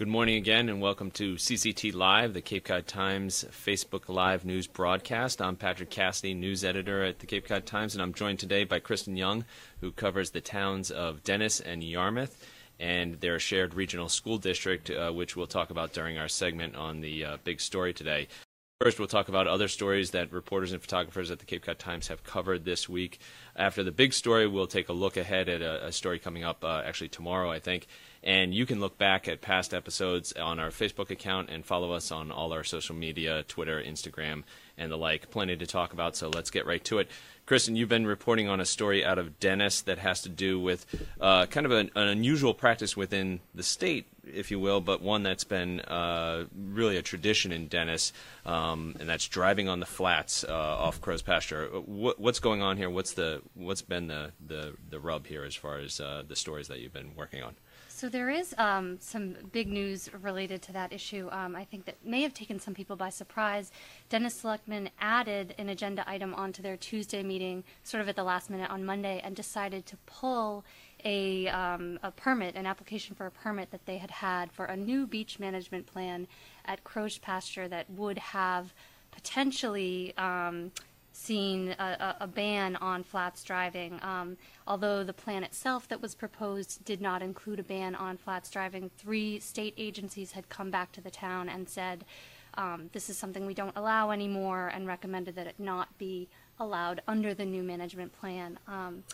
Good morning again, and welcome to CCT Live, the Cape Cod Times Facebook Live news broadcast. I'm Patrick Cassidy, news editor at the Cape Cod Times, and I'm joined today by Kristen Young, who covers the towns of Dennis and Yarmouth and their shared regional school district, uh, which we'll talk about during our segment on the uh, big story today. First, we'll talk about other stories that reporters and photographers at the Cape Cod Times have covered this week. After the big story, we'll take a look ahead at a, a story coming up uh, actually tomorrow, I think. And you can look back at past episodes on our Facebook account and follow us on all our social media Twitter, Instagram, and the like. Plenty to talk about, so let's get right to it. Kristen, you've been reporting on a story out of Dennis that has to do with uh, kind of an, an, unusual practice within the state, if you will, but one that's been uh, really a tradition in Dennis, um, and that's driving on the flats uh, off Crow's pasture. What, what's going on here? What's the what's been the the, the rub here as far as uh, the stories that you've been working on? So there is um, some big news related to that issue. Um, I think that may have taken some people by surprise. Dennis Selectman added an agenda item onto their Tuesday meeting, sort of at the last minute on Monday, and decided to pull a, um, a permit, an application for a permit that they had had for a new beach management plan at Crow's Pasture that would have potentially um, seen a, a, ban on flats driving. Um, although the plan itself that was proposed did not include a ban on flats driving, three state agencies had come back to the town and said um, this is something we don't allow anymore and recommended that it not be allowed under the new management plan. Um,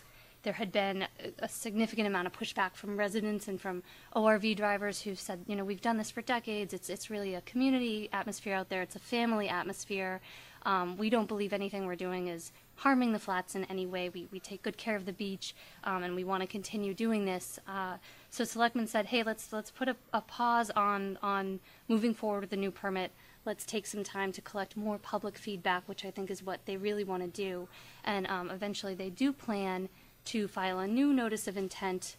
there had been a significant amount of pushback from residents and from ORV drivers who said, you know, we've done this for decades. It's it's really a community atmosphere out there. It's a family atmosphere. Um, we don't believe anything we're doing is harming the flats in any way. We, we take good care of the beach, um, and we want to continue doing this. Uh, so Selectman said, hey, let's let's put a, a, pause on on moving forward with the new permit. Let's take some time to collect more public feedback, which I think is what they really want to do. And um, eventually, they do plan to file a new notice of intent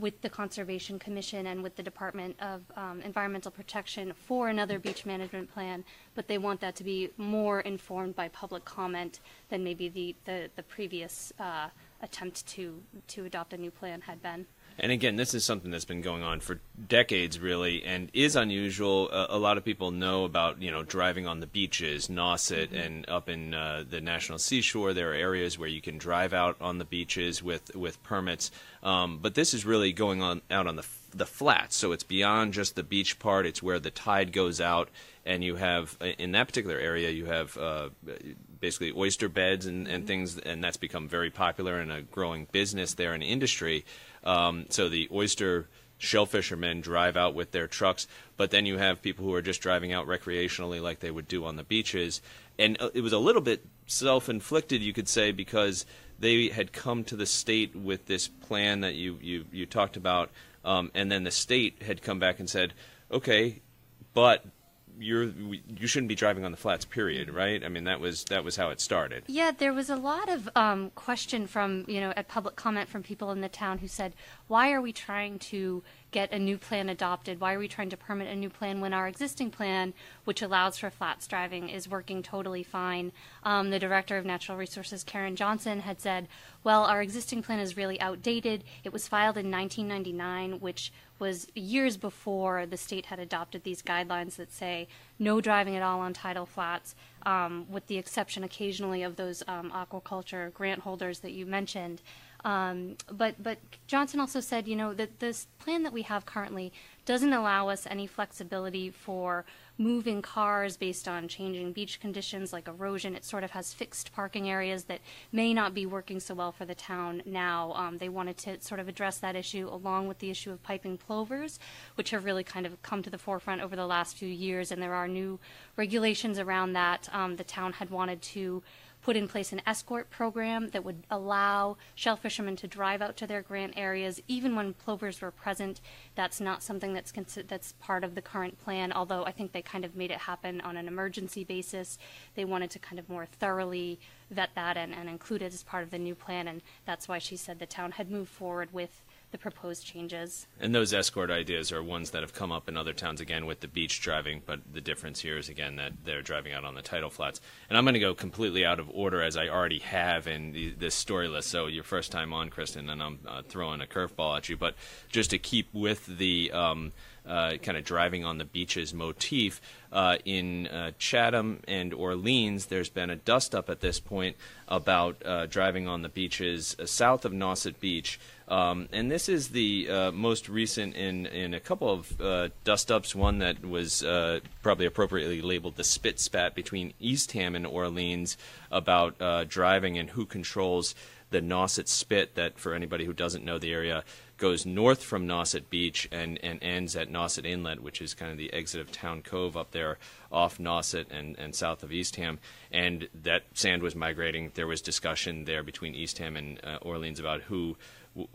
with the Conservation Commission and with the Department of um, Environmental Protection for another beach management plan, but they want that to be more informed by public comment than maybe the, the, the previous uh, attempt to, to adopt a new plan had been. And again, this is something that's been going on for decades, really, and is unusual. Uh, a lot of people know about, you know, driving on the beaches, Nauset, mm-hmm. and up in uh, the National Seashore. There are areas where you can drive out on the beaches with with permits. Um, but this is really going on out on the the flats, so it's beyond just the beach part. It's where the tide goes out, and you have in that particular area you have uh, basically oyster beds and, and mm-hmm. things, and that's become very popular and a growing business there in industry. Um, so the oyster shellfishermen drive out with their trucks, but then you have people who are just driving out recreationally like they would do on the beaches. And uh, it was a little bit self inflicted, you could say, because they had come to the state with this plan that you, you, you talked about, um, and then the state had come back and said, okay, but you're you shouldn't be driving on the flats period right? I mean that was that was how it started. Yeah there was a lot of um, question from you know at public comment from people in the town who said why are we trying to get a new plan adopted? Why are we trying to permit a new plan when our existing plan, which allows for flats driving, is working totally fine? Um, the director of natural resources, Karen Johnson, had said, well, our existing plan is really outdated. It was filed in 1999, which was years before the state had adopted these guidelines that say no driving at all on tidal flats, um, with the exception occasionally of those um, aquaculture grant holders that you mentioned. Um, but but Johnson also said, you know, that this plan that we have currently doesn't allow us any flexibility for moving cars based on changing beach conditions like erosion. It sort of has fixed parking areas that may not be working so well for the town now. Um, they wanted to sort of address that issue along with the issue of piping plovers, which have really kind of come to the forefront over the last few years, and there are new regulations around that. Um, the town had wanted to put in place an escort program that would allow shell fishermen to drive out to their grant areas even when plovers were present. That's not something that's that's part of the current plan, although I think they kind of made it happen on an emergency basis. They wanted to kind of more thoroughly vet that and, and include it as part of the new plan, and that's why she said the town had moved forward with the proposed changes. And those escort ideas are ones that have come up in other towns again with the beach driving, but the difference here is again that they're driving out on the tidal flats. And I'm going to go completely out of order as I already have in the, this story list. So your first time on, Kristen, and I'm uh, throwing a curveball at you, but just to keep with the um, uh, kind of driving on the beaches motif. Uh, in uh, Chatham and Orleans, there's been a dust up at this point about uh, driving on the beaches uh, south of Nauset Beach. Um, and this is the uh, most recent in, in a couple of dust ups, one that was probably appropriately labeled the spit spat between Eastham and Orleans about driving and who controls the Nauset Spit that, for anybody who doesn't know the area, goes north from Nauset Beach and, and ends at Nauset Inlet, which is kind of the exit of Town Cove up there off Nauset and, and south of Eastham. And that sand was migrating. There was discussion there between Eastham and uh, Orleans about who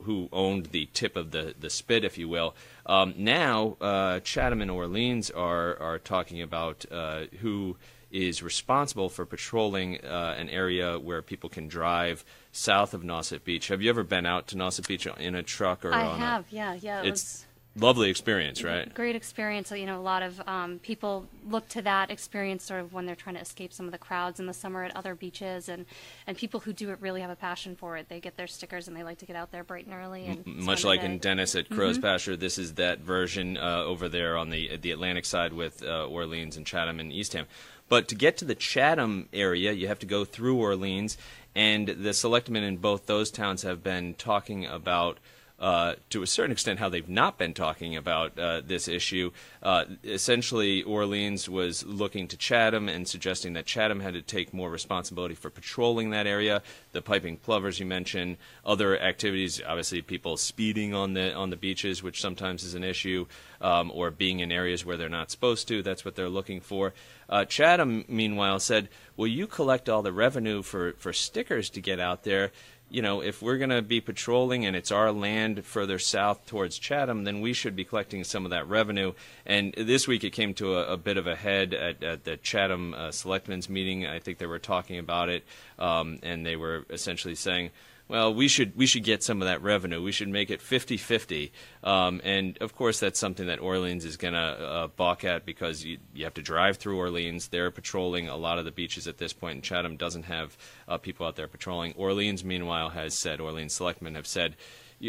who owned the tip of the, the spit, if you will. Um, now, uh, Chatham and Orleans are, are talking about uh, who is responsible for patrolling uh, an area where people can drive south of Nauset Beach. Have you ever been out to Nauset Beach in a truck or? I on have, a, yeah, yeah. It it's lovely experience, right? Great experience. You know, a lot of um, people look to that experience sort of when they're trying to escape some of the crowds in the summer at other beaches, and and people who do it really have a passion for it. They get their stickers and they like to get out there bright and early. And M- much like in Dennis at Crow's mm-hmm. Pasture, this is that version uh, over there on the the Atlantic side with uh, Orleans and Chatham and Eastham. But to get to the Chatham area, you have to go through Orleans, and the selectmen in both those towns have been talking about uh, to a certain extent, how they've not been talking about uh, this issue. Uh, essentially, Orleans was looking to Chatham and suggesting that Chatham had to take more responsibility for patrolling that area. The piping plovers you mentioned, other activities, obviously people speeding on the on the beaches, which sometimes is an issue, um, or being in areas where they're not supposed to. That's what they're looking for. Uh, Chatham, meanwhile, said, "Well, you collect all the revenue for for stickers to get out there." You know, if we're going to be patrolling and it's our land further south towards Chatham, then we should be collecting some of that revenue. And this week it came to a, a bit of a head at, at the Chatham uh, Selectmen's meeting. I think they were talking about it, um, and they were essentially saying, well, we should we should get some of that revenue. We should make it 50-50. Um, and of course, that's something that Orleans is going to uh, balk at because you, you have to drive through Orleans. They're patrolling a lot of the beaches at this point, and Chatham doesn't have uh, people out there patrolling. Orleans, meanwhile, has said Orleans selectmen have said.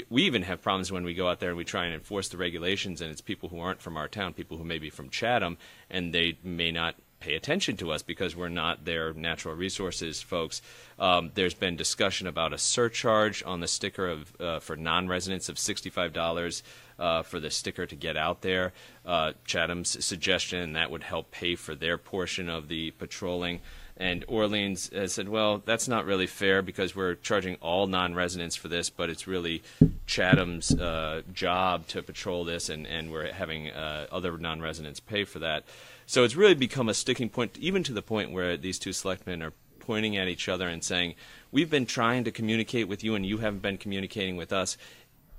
We even have problems when we go out there and we try and enforce the regulations, and it's people who aren't from our town, people who may be from Chatham, and they may not pay attention to us because we're not their natural resources folks. Um, there's been discussion about a surcharge on the sticker of uh, for non-residents of sixty-five dollars uh, for the sticker to get out there. Uh, Chatham's suggestion that would help pay for their portion of the patrolling. And Orleans has said, well, that's not really fair because we're charging all non residents for this, but it's really Chatham's uh, job to patrol this, and, and we're having uh, other non residents pay for that. So it's really become a sticking point, even to the point where these two selectmen are pointing at each other and saying, We've been trying to communicate with you, and you haven't been communicating with us.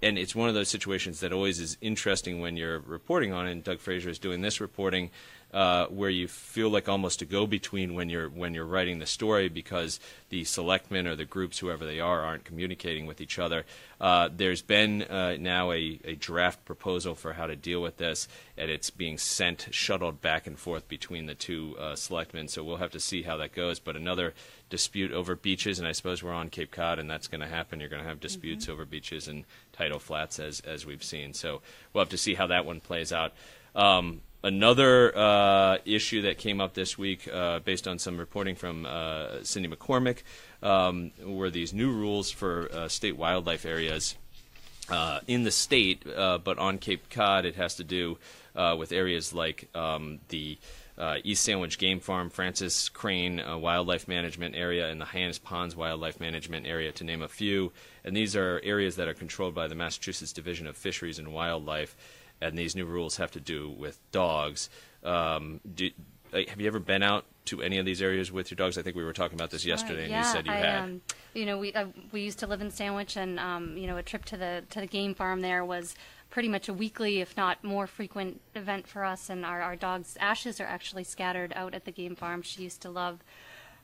And it's one of those situations that always is interesting when you're reporting on it. And Doug Fraser is doing this reporting uh, where you feel like almost a go-between when you're when you're writing the story because the selectmen or the groups, whoever they are, aren't communicating with each other. Uh, there's been uh, now a, a draft proposal for how to deal with this, and it's being sent shuttled back and forth between the two uh, selectmen. So we'll have to see how that goes. But another dispute over beaches, and I suppose we're on Cape Cod, and that's going to happen. You're going to have disputes mm-hmm. over beaches and tidal flats, as as we've seen. So we'll have to see how that one plays out. Um, Another uh, issue that came up this week, uh, based on some reporting from uh, Cindy McCormick, um, were these new rules for uh, state wildlife areas uh, in the state, uh, but on Cape Cod, it has to do with areas like um, the East Sandwich Game Farm, Francis Crane Wildlife Management Area, and the Hyannis Ponds Wildlife Management Area, to name a few. And these are areas that are controlled by the Massachusetts Division of Fisheries and Wildlife and these new rules have to do with dogs. Um, do, have you ever been out to any of these areas with your dogs? I think we were talking about this yesterday, and yeah, you said you I, had. Um, you know, we uh, we used to live in Sandwich, and um, you know, a trip to the to the game farm there was pretty much a weekly, if not more frequent, event for us. And our our dog's ashes are actually scattered out at the game farm. She used to love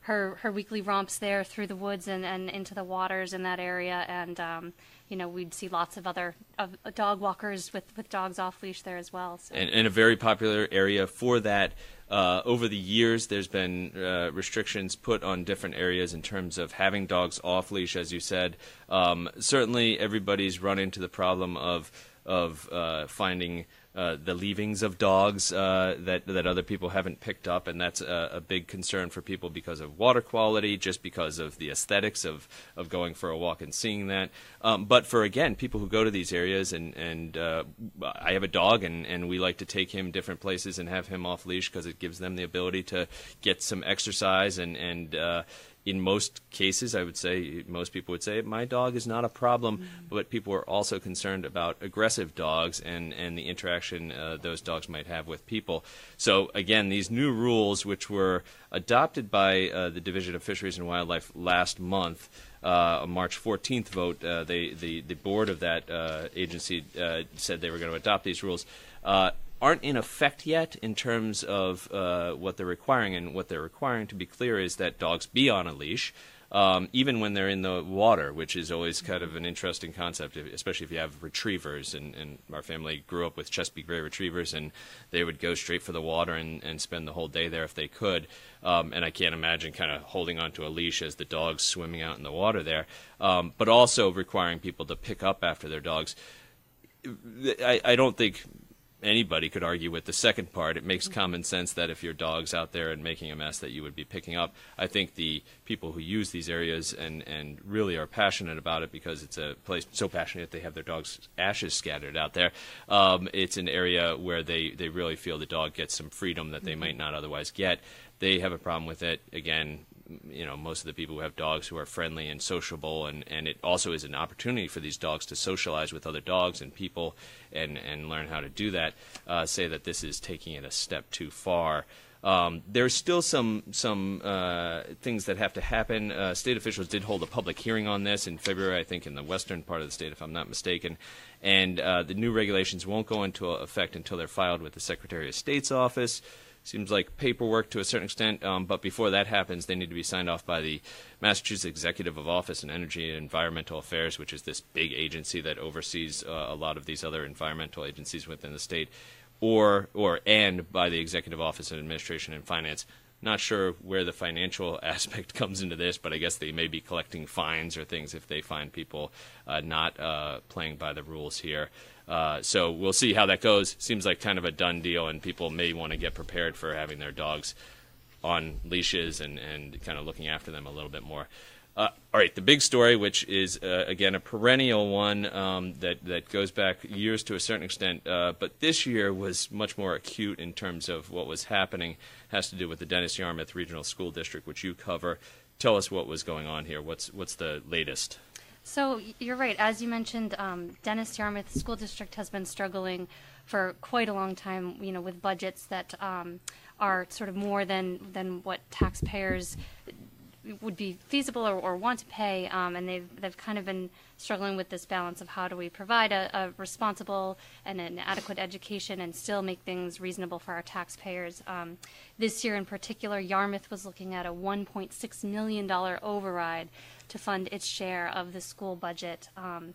her her weekly romps there through the woods and, and into the waters in that area, and um, you know, we'd see lots of other of dog walkers with with dogs off leash there as well. So. and, and a very popular area for that. Uh, over the years, there's been uh, restrictions put on different areas in terms of having dogs off leash, as you said. Um, certainly, everybody's run into the problem of of uh, finding uh, the leavings of dogs uh, that that other people haven't picked up, and that's a, a, big concern for people because of water quality, just because of the aesthetics of, of going for a walk and seeing that. Um, but for again, people who go to these areas, and and uh, I have a dog, and, and we like to take him different places and have him off leash because it gives them the ability to get some exercise and and uh, in most cases, I would say, most people would say, my dog is not a problem, mm-hmm. but people are also concerned about aggressive dogs and, and the interaction uh, those dogs might have with people. So, again, these new rules, which were adopted by uh, the Division of Fisheries and Wildlife last month, uh, a March 14th vote, uh, they, the, the board of that uh, agency uh, said they were going to adopt these rules aren't in effect yet in terms of uh, what they're requiring. And what they're requiring, to be clear, is that dogs be on a leash. Um, even when they're in the water, which is always kind of an interesting concept, especially if you have retrievers. And, and our family grew up with Chesapeake Bay retrievers, and they would go straight for the water and, and spend the whole day there if they could. Um, and I can't imagine kind of holding onto a leash as the dog's swimming out in the water there, um, but also requiring people to pick up after their dogs. I, I don't think anybody could argue with the second part. It makes common sense that if your dog's out there and making a mess, that you would be picking up. I think the people who use these areas and, and really are passionate about it because it's a place so passionate they have their dog's ashes scattered out there. Um, it's an area where they, they really feel the dog gets some freedom that they mm-hmm. might not otherwise get. They have a problem with it. Again, you know most of the people who have dogs who are friendly and sociable and and it also is an opportunity for these dogs to socialize with other dogs and people and and learn how to do that uh, say that this is taking it a step too far um, there's still some some uh, things that have to happen. Uh, state officials did hold a public hearing on this in February, I think, in the western part of the state, if I'm not mistaken. And uh, the new regulations won't go into effect until they're filed with the Secretary of State's office seems like paperwork to a certain extent. Um, but before that happens, they need to be signed off by the Massachusetts Executive of Office and Energy and Environmental Affairs, which is this big agency that oversees uh, a lot of these other environmental agencies within the state, or or and by the Executive Office of Administration and Finance. Not sure where the financial aspect comes into this, but I guess they may be collecting fines or things if they find people uh, not uh, playing by the rules here. Uh, so we'll see how that goes. Seems like kind of a done deal, and people may want to get prepared for having their dogs on leashes and, and kind of looking after them a little bit more. Uh, all right, the big story, which is uh, again a perennial one um, that that goes back years to a certain extent, uh, but this year was much more acute in terms of what was happening. Has to do with the Dennis Yarmouth Regional School District, which you cover. Tell us what was going on here. What's what's the latest? So you're right. As you mentioned, um, Dennis Yarmouth School District has been struggling for quite a long time. You know, with budgets that um, are sort of more than than what taxpayers would be feasible or, or want to pay, um, and they've they've kind of been struggling with this balance of how do we provide a, a, responsible and an adequate education and still make things reasonable for our taxpayers. Um, this year in particular, Yarmouth was looking at a 1.6 million dollar override to fund its share of the school budget. Um,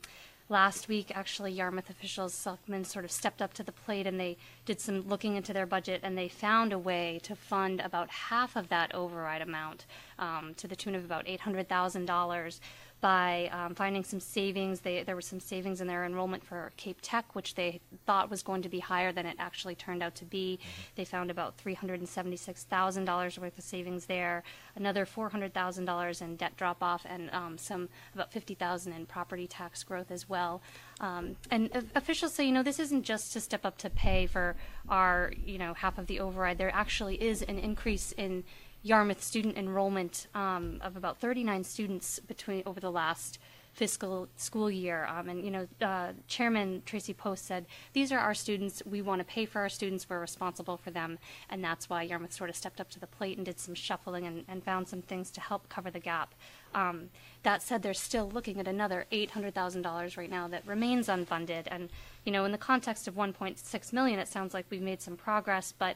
last week, actually, Yarmouth officials, selectmen, sort of stepped up to the plate and they did some looking into their budget and they found a way to fund about half of that override amount um, to the tune of about $800,000 by um, finding some savings. They, there was some savings in their enrollment for Cape Tech, which they thought was going to be higher than it actually turned out to be. Mm-hmm. They found about $376,000 worth of savings there, another $400,000 in debt drop off, and um, some about 50000 in property tax growth as well. Um, and uh, officials say, you know, this isn't just to step up to pay for our, you know, half of the override. There actually is an increase in Yarmouth student enrollment um, of about 39 students between over the last fiscal school year. Um, and you know, uh, Chairman Tracy Post said these are our students. We want to pay for our students. We're responsible for them, and that's why Yarmouth sort of stepped up to the plate and did some shuffling and, and found some things to help cover the gap. Um, that said, they're still looking at another $800,000 right now that remains unfunded. And, you know, in the context of 1.6 million, it sounds like we've made some progress, but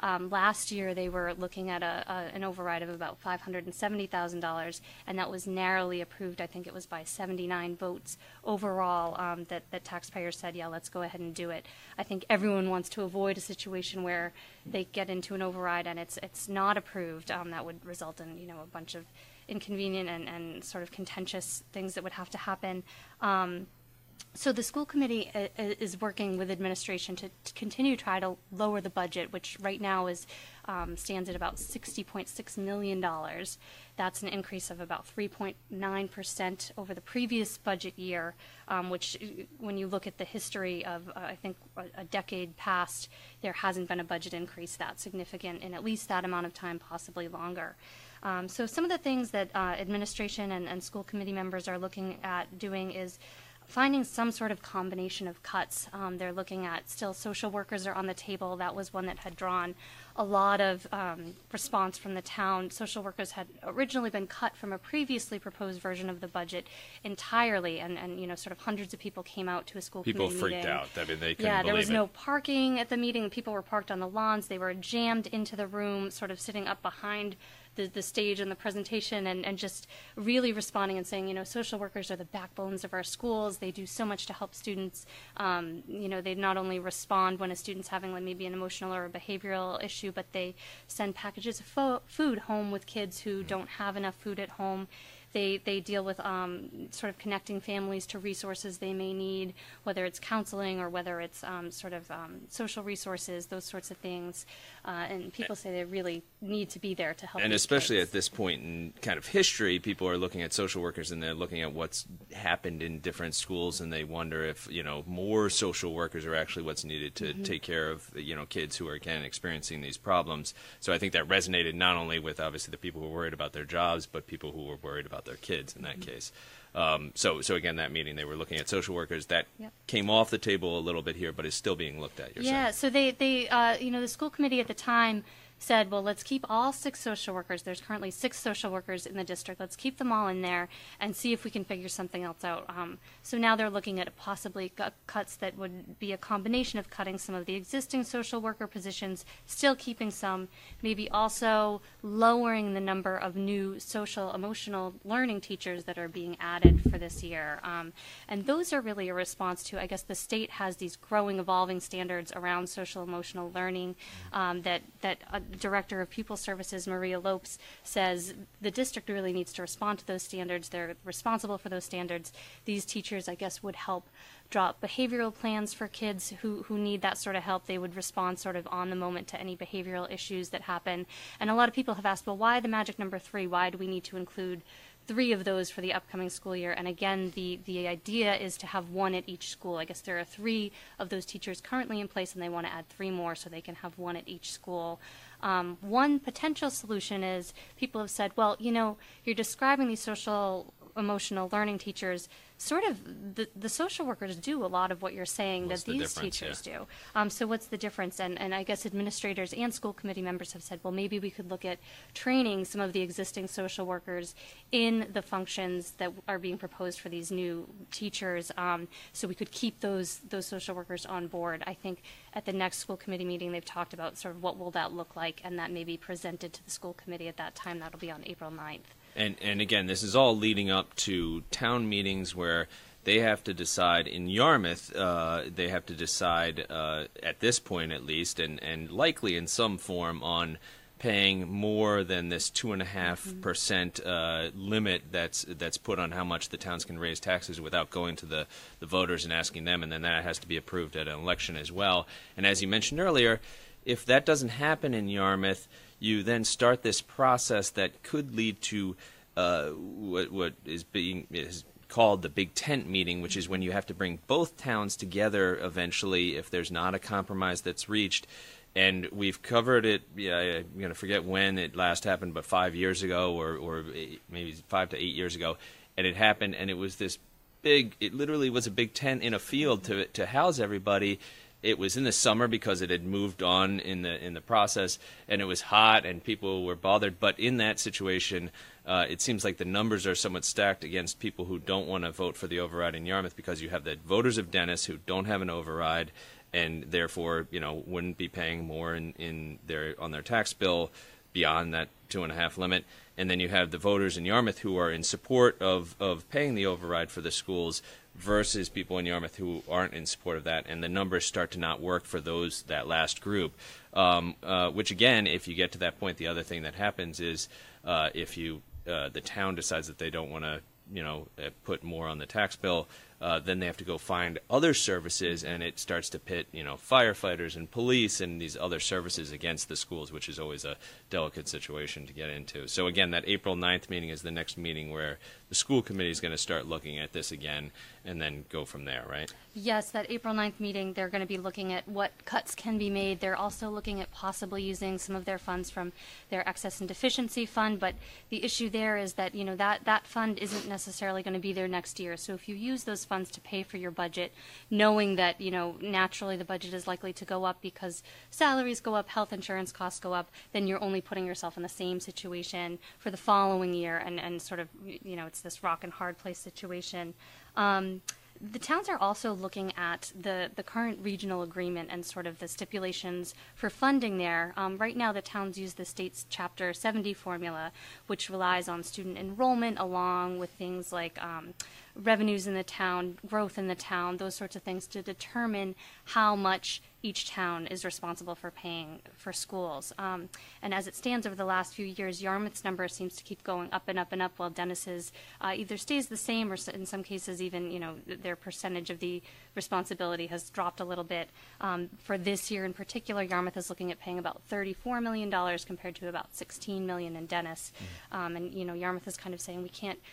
um, last year they were looking at a, a, an override of about $570,000, and that was narrowly approved. I think it was by 79 votes overall um, that, that taxpayers said, yeah, let's go ahead and do it. I think everyone wants to avoid a situation where they get into an override and it's, it's not approved. Um, that would result in, you know, a bunch of inconvenient and, and sort of contentious things that would have to happen. Um, so the school committee uh, uh, is working with administration to, continue to try to lower the budget, which right now is um, stands at about $60.6 million. That's an increase of about 3.9% over the previous budget year, um, which, uh, when you look at the history of, uh, I think, a, a, decade past, there hasn't been a budget increase that significant in at least that amount of time, possibly longer. Um, so some of the things that uh, administration and, and school committee members are looking at doing is finding some sort of combination of cuts. Um, they're looking at still social workers are on the table. That was one that had drawn a lot of um, response from the town. Social workers had originally been cut from a previously proposed version of the budget entirely, and, and you know, sort of hundreds of people came out to a school people freaked meeting. out. I mean, they couldn't yeah, there was it. no parking at the meeting. People were parked on the lawns. They were jammed into the room, sort of sitting up behind the, the stage and the presentation and, and just really responding and saying, you know, social workers are the backbones of our schools. They do so much to help students. Um, you know, they not only respond when a student's having like maybe an emotional or a behavioral issue, but they send packages of fo- food home with kids who don't have enough food at home. They, they deal with um, sort of connecting families to resources they may need, whether it's counseling or whether it's um, sort of um, social resources, those sorts of things. Uh, and people say they really need to be there to help. And especially kids. at this point in kind of history, people are looking at social workers and they're looking at what's happened in different schools, and they wonder if you know more social workers are actually what's needed to Mm-hmm. take care of you know kids who are again experiencing these problems. So I think that resonated not only with obviously the people who were worried about their jobs, but people who were worried about their kids in that Mm-hmm. case. Um, so, so again, that meeting they were looking at social workers. That Yep. came off the table a little bit here, but is still being looked at. You're yeah, saying. so they, they uh, you know, the school committee at the time said, well, let's keep all six social workers. There's currently six social workers in the district. Let's keep them all in there and see if we can figure something else out. Um, so now they're looking at possibly cuts that would be a combination of cutting some of the existing social worker positions, still keeping some, maybe also lowering the number of new social emotional learning teachers that are being added for this year. Um, and those are really a response to, I guess, the state has these growing, evolving standards around social emotional learning um, that that uh, director of pupil services Maria Lopes says the district really needs to respond to those standards. They're responsible for those standards. These teachers, I guess, would help draw up behavioral plans for kids who, who need that sort of help. They would respond sort of on the moment to any behavioral issues that happen. And a lot of people have asked, well, why the magic number three? Why do we need to include three of those for the upcoming school year. And again, the, the idea is to have one at each school. I guess there are three of those teachers currently in place, and they want to add three more so they can have one at each school. Um, one potential solution is people have said, well, you know, you're describing these social emotional learning teachers sort of the, the social workers do a lot of what you're saying What's that the these teachers yeah. do. Um, so what's the difference? And, and I guess administrators and school committee members have said, well, maybe we could look at training some of the existing social workers in the functions that are being proposed for these new teachers, um, so we could keep those those social workers on board. I think at the next school committee meeting, they've talked about sort of what will that look like, and that may be presented to the school committee at that time. That'll be on April 9th. And and again, this is all leading up to town meetings where they have to decide in Yarmouth. Uh, they have to decide uh, at this point, at least, and and likely in some form on paying more than this two and a half percent uh, limit that's that's put on how much the towns can raise taxes without going to the the voters and asking them, and then that has to be approved at an election as well. And as you mentioned earlier, if that doesn't happen in Yarmouth, you then start this process that could lead to uh, what, what is being is called the big tent meeting, which is when you have to bring both towns together eventually if there's not a compromise that's reached. And we've covered it. Yeah, I'm going to forget when it last happened, but five years ago, or or maybe five to eight years ago, and it happened, and it was this big. It literally was a big tent in a field to to house everybody. It was in the summer because it had moved on in the in the process, and it was hot, and people were bothered. But in that situation, uh, it seems like the numbers are somewhat stacked against people who don't want to vote for the override in Yarmouth because you have the voters of Dennis who don't have an override and therefore you know wouldn't be paying more in, in their on their tax bill beyond that two and a half limit. And then you have the voters in Yarmouth who are in support of, of paying the override for the schools versus people in Yarmouth who aren't in support of that, and the numbers start to not work for those that last group. Um, uh, which again, if you get to that point, the other thing that happens is uh, if you uh, the town decides that they don't want to, you know, uh, put more on the tax bill, uh, then they have to go find other services, and it starts to pit, you know, firefighters and police and these other services against the schools, which is always a delicate situation to get into. So again, that April 9th meeting is the next meeting where the school committee is going to start looking at this again and then go from there, right? Yes, that April 9th meeting, they're going to be looking at what cuts can be made. They're also looking at possibly using some of their funds from their excess and deficiency fund, but the issue there is that, you know, that, that fund isn't necessarily going to be there next year. So if you use those funds to pay for your budget, knowing that, you know, naturally the budget is likely to go up because salaries go up, health insurance costs go up, then you're only putting yourself in the same situation for the following year and, and sort of, you know, it's this rock and hard place situation. Um, the towns are also looking at the, the current regional agreement and sort of the stipulations for funding there. Um, right now, the towns use the state's Chapter 70 formula, which relies on student enrollment along with things like um, revenues in the town, growth in the town, those sorts of things to determine how much each town is responsible for paying for schools. Um, and as it stands over the last few years, Yarmouth's number seems to keep going up and up and up, while Dennis's uh, either stays the same or in some cases even, you know, their percentage of the responsibility has dropped a little bit. Um, for this year in particular, Yarmouth is looking at paying about $34 million compared to about 16 million in Dennis. Mm-hmm. Um, and, you know, Yarmouth is kind of saying we can't –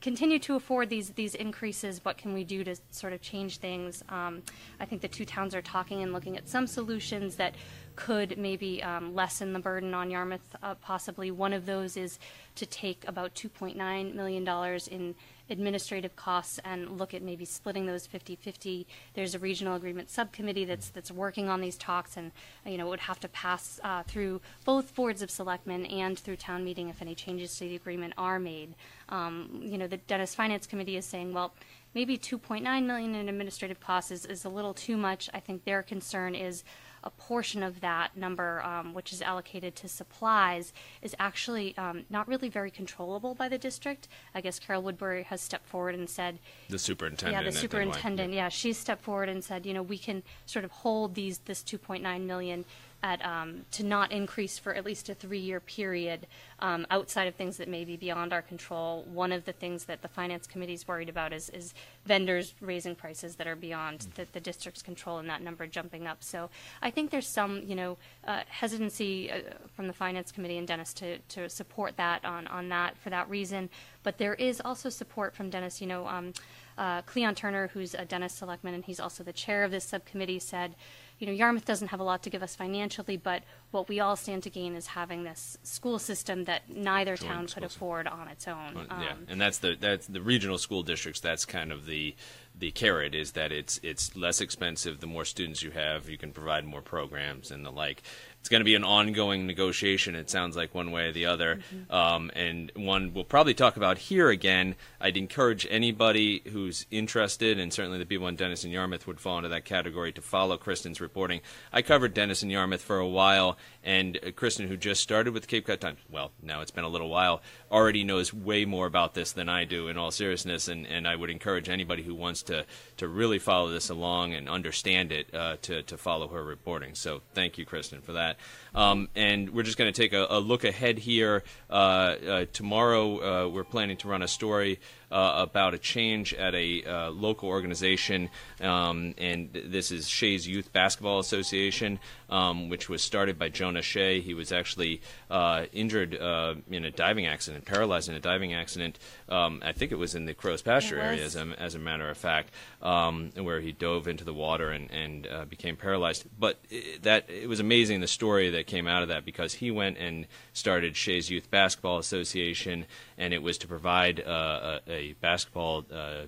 continue to afford these these increases, what can we do to sort of change things? Um, I think the two towns are talking and looking at some solutions that could maybe um, lessen the burden on Yarmouth. Uh, possibly one of those is to take about 2.9 million dollars in administrative costs and look at maybe splitting those 50-50. There's a regional agreement subcommittee that's that's working on these talks, and you know would have to pass uh, through both boards of selectmen and through town meeting if any changes to the agreement are made. Um, you know, the Dennis Finance Committee is saying, well, maybe 2.9 million in administrative costs is, is a little too much. I think their concern is a portion of that number, um, which is allocated to supplies, is actually um, not really very controllable by the district. I guess Carol Woodbury has stepped forward and said, the superintendent. Yeah, the superintendent. Yeah, she's stepped forward and said, you know, we can sort of hold these this 2.9 million at um, to not increase for at least a three-year period um, outside of things that may be beyond our control. One of the things that the finance committee is worried about is, is vendors raising prices that are beyond the, the, district's control and that number jumping up. So I think there's some, you know, uh, hesitancy uh, from the finance committee and Dennis to, to support that on, on that for that reason. But there is also support from Dennis, you know, um, uh, Cleon Turner, who's a Dennis selectman, and he's also the chair of this subcommittee, said, you know, Yarmouth doesn't have a lot to give us financially, but what we all stand to gain is having this school system that neither Joint town could afford on its own. Well, yeah, um, and that's the that's the regional school districts. That's kind of the the carrot is that it's it's less expensive. The more students you have, you can provide more programs and the like it's going to be an ongoing negotiation. It sounds like one way or the other, mm-hmm. um, and one we'll probably talk about here again. I'd encourage anybody who's interested, and certainly the people in Dennis and Yarmouth would fall into that category, to follow Kristen's reporting. I covered Dennis and Yarmouth for a while, and uh, Kristen, who just started with Cape Cod Times, well, now it's been a little while, already knows way more about this than I do. In all seriousness, and, and I would encourage anybody who wants to to really follow this along and understand it uh, to to follow her reporting. So thank you, Kristen, for that. Um, and we're just going to take a, a, look ahead here. Uh, uh, tomorrow, uh, we're planning to run a story uh, about a change at a uh, local organization, um, and this is Shea's Youth Basketball Association, um, which was started by Jonah Shea. He was actually uh, injured in a diving accident, paralyzed in a diving accident. Um, I think it was in the Crow's Pasture area, as a, as a matter of fact, um, where he dove into the water and, and became paralyzed. But it, that it was amazing the story that came out of that because he went and started Shea's Youth Basketball Association, and it was to provide uh, a, a, basketball uh, uh,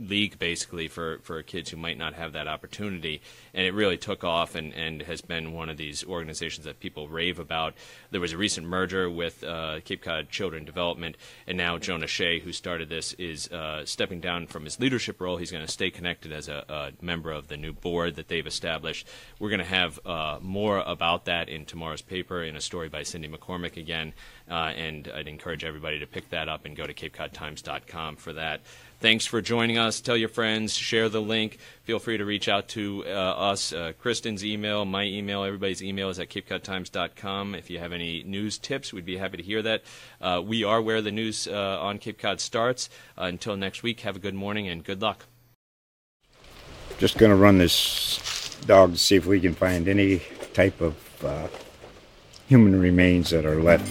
league basically for, for kids who might not have that opportunity. And it really took off and, and has been one of these organizations that people rave about. There was a recent merger with uh, Cape Cod Children Development, and now Jonah Shea, who started this, is uh, stepping down from his leadership role. He's going to stay connected as a, a, member of the new board that they've established. We're going to have uh, more about that in tomorrow's paper in a story by Cindy McCormick again. Uh, and I'd encourage everybody to pick that up and go to capecodtimes.com for that. Thanks for joining us. Tell your friends, share the link. Feel free to reach out to uh, us. Uh, Kristen's email, my email, everybody's email is at capecodtimes.com. If you have any news tips, we'd be happy to hear that. Uh, we are where the news uh, on Cape Cod starts. Uh, until next week, have a good morning and good luck. Just going to run this dog to see if we can find any type of uh, human remains that are left